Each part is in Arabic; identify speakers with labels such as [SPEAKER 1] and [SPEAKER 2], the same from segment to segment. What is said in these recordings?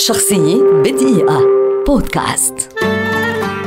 [SPEAKER 1] شخصية بدقيقة. بودكاست.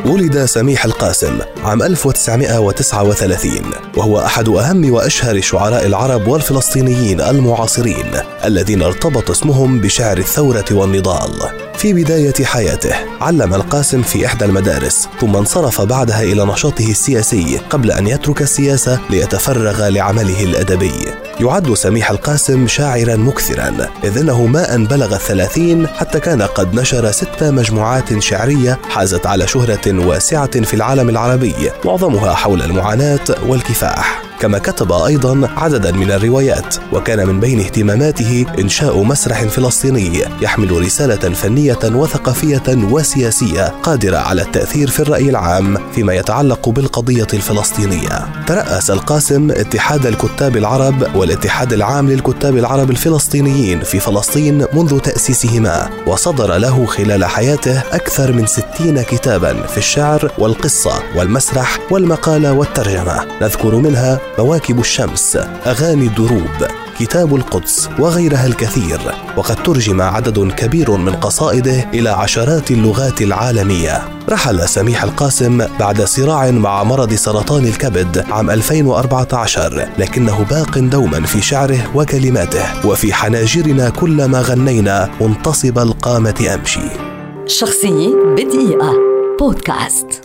[SPEAKER 2] ولد سميح القاسم عام 1939 وهو أحد أهم وأشهر شعراء العرب والفلسطينيين المعاصرين الذين ارتبط اسمهم بشعر الثورة والنضال. في بداية حياته علم القاسم في إحدى المدارس ثم انصرف بعدها إلى نشاطه السياسي قبل أن يترك السياسة ليتفرغ لعمله الأدبي. يعد سميح القاسم شاعرا مكثرا إذ أنه ما أن بلغ الثلاثين حتى كان قد نشر ست مجموعات شعرية حازت على شهرة واسعة في العالم العربي معظمها حول المعاناة والكفاح. كما كتب أيضا عددا من الروايات وكان من بين اهتماماته إنشاء مسرح فلسطيني يحمل رسالة فنية وثقافية وسياسية قادرة على التأثير في الرأي العام فيما يتعلق بالقضية الفلسطينية. ترأس القاسم اتحاد الكتاب العرب والاتحاد العام للكتاب العرب الفلسطينيين في فلسطين منذ تأسيسهما وصدر له خلال حياته أكثر من ستين كتابا في الشعر والقصة والمسرح والمقالة والترجمة نذكر منها مواكب الشمس أغاني الدروب كتاب القدس وغيرها الكثير. وقد ترجم عدد كبير من قصائده إلى عشرات اللغات العالمية. رحل سميح القاسم بعد صراع مع مرض سرطان الكبد عام 2014 لكنه باق دوما في شعره وكلماته. وفي حناجرنا كلما غنينا منتصب القامة أمشي.
[SPEAKER 1] شخصية بدقيقة. بودكاست.